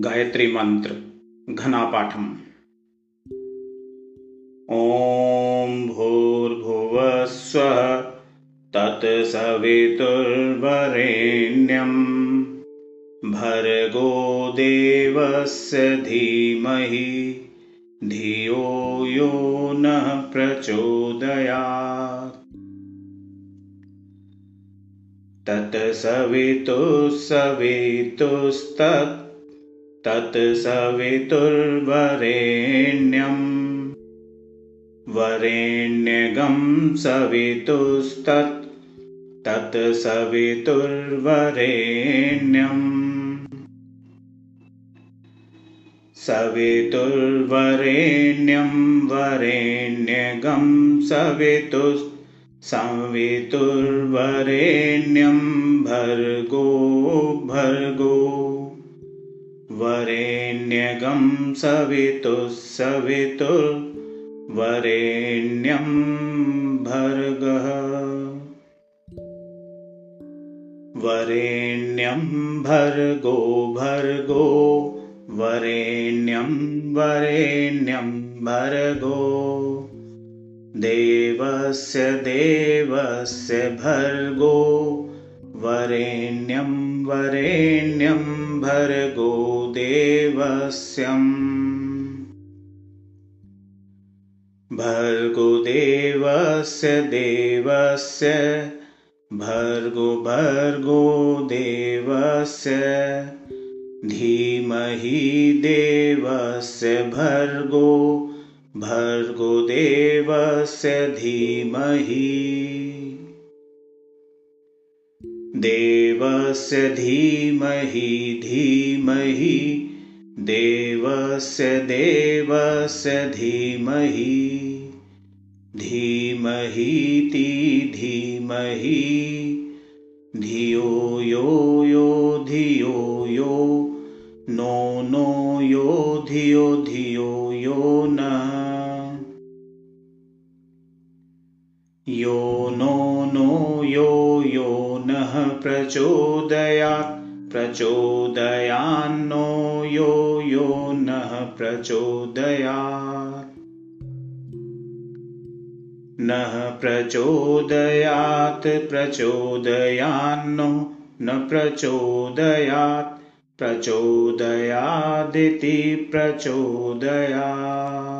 गायत्रीमन्त्र घनापाठम्। ॐ भूर्भुवस्वः तत्सवितुर्वरेण्यं भर्गो देवस्य धीमहि धियो यो नः प्रचोदयात् तत्सवितुस्सवितुस्तत् तत्सवितुर्वरेण्यम् वरेण्यगं सवितुस्तत् तत्सवितुर्वरेण्यम् सवितुर्वरेण्यं वरेण्यगं सवितुस् संवितुर्वरेण्यं भर्गो भर्गो वरेण्यगं सवितुः सवितुर्वरेण्यं भर्गः। वरेण्यं भर्गो भर्गो। वरेण्यं वरेण्यं भर्गो। देवस्य देवस्य भर्गो। वरेण्यं वरेण्यं भर्गो देवस्यम्। भर्गो देवस्य देवस्य। भर्गो भर्गो देवस्य। धीमहि देवस्य भर्गो। भर्गो देवस्य धीमहि देवस्य धीमहि धीमहि। देवस्य देवस्य धीमहि। धीमहीति धीमहि। धियो यो यो धियो यो। नो नो यो धियो धियो यो न। यो नो नो यो यो नः प्रचोदयात्। प्रचोदयान्नो यो यो नः प्रचोदयात्। नः प्रचोदयात्। प्रचोदयान्नो न प्रचोदयात्। प्रचोदयादिति प्रचोदयात्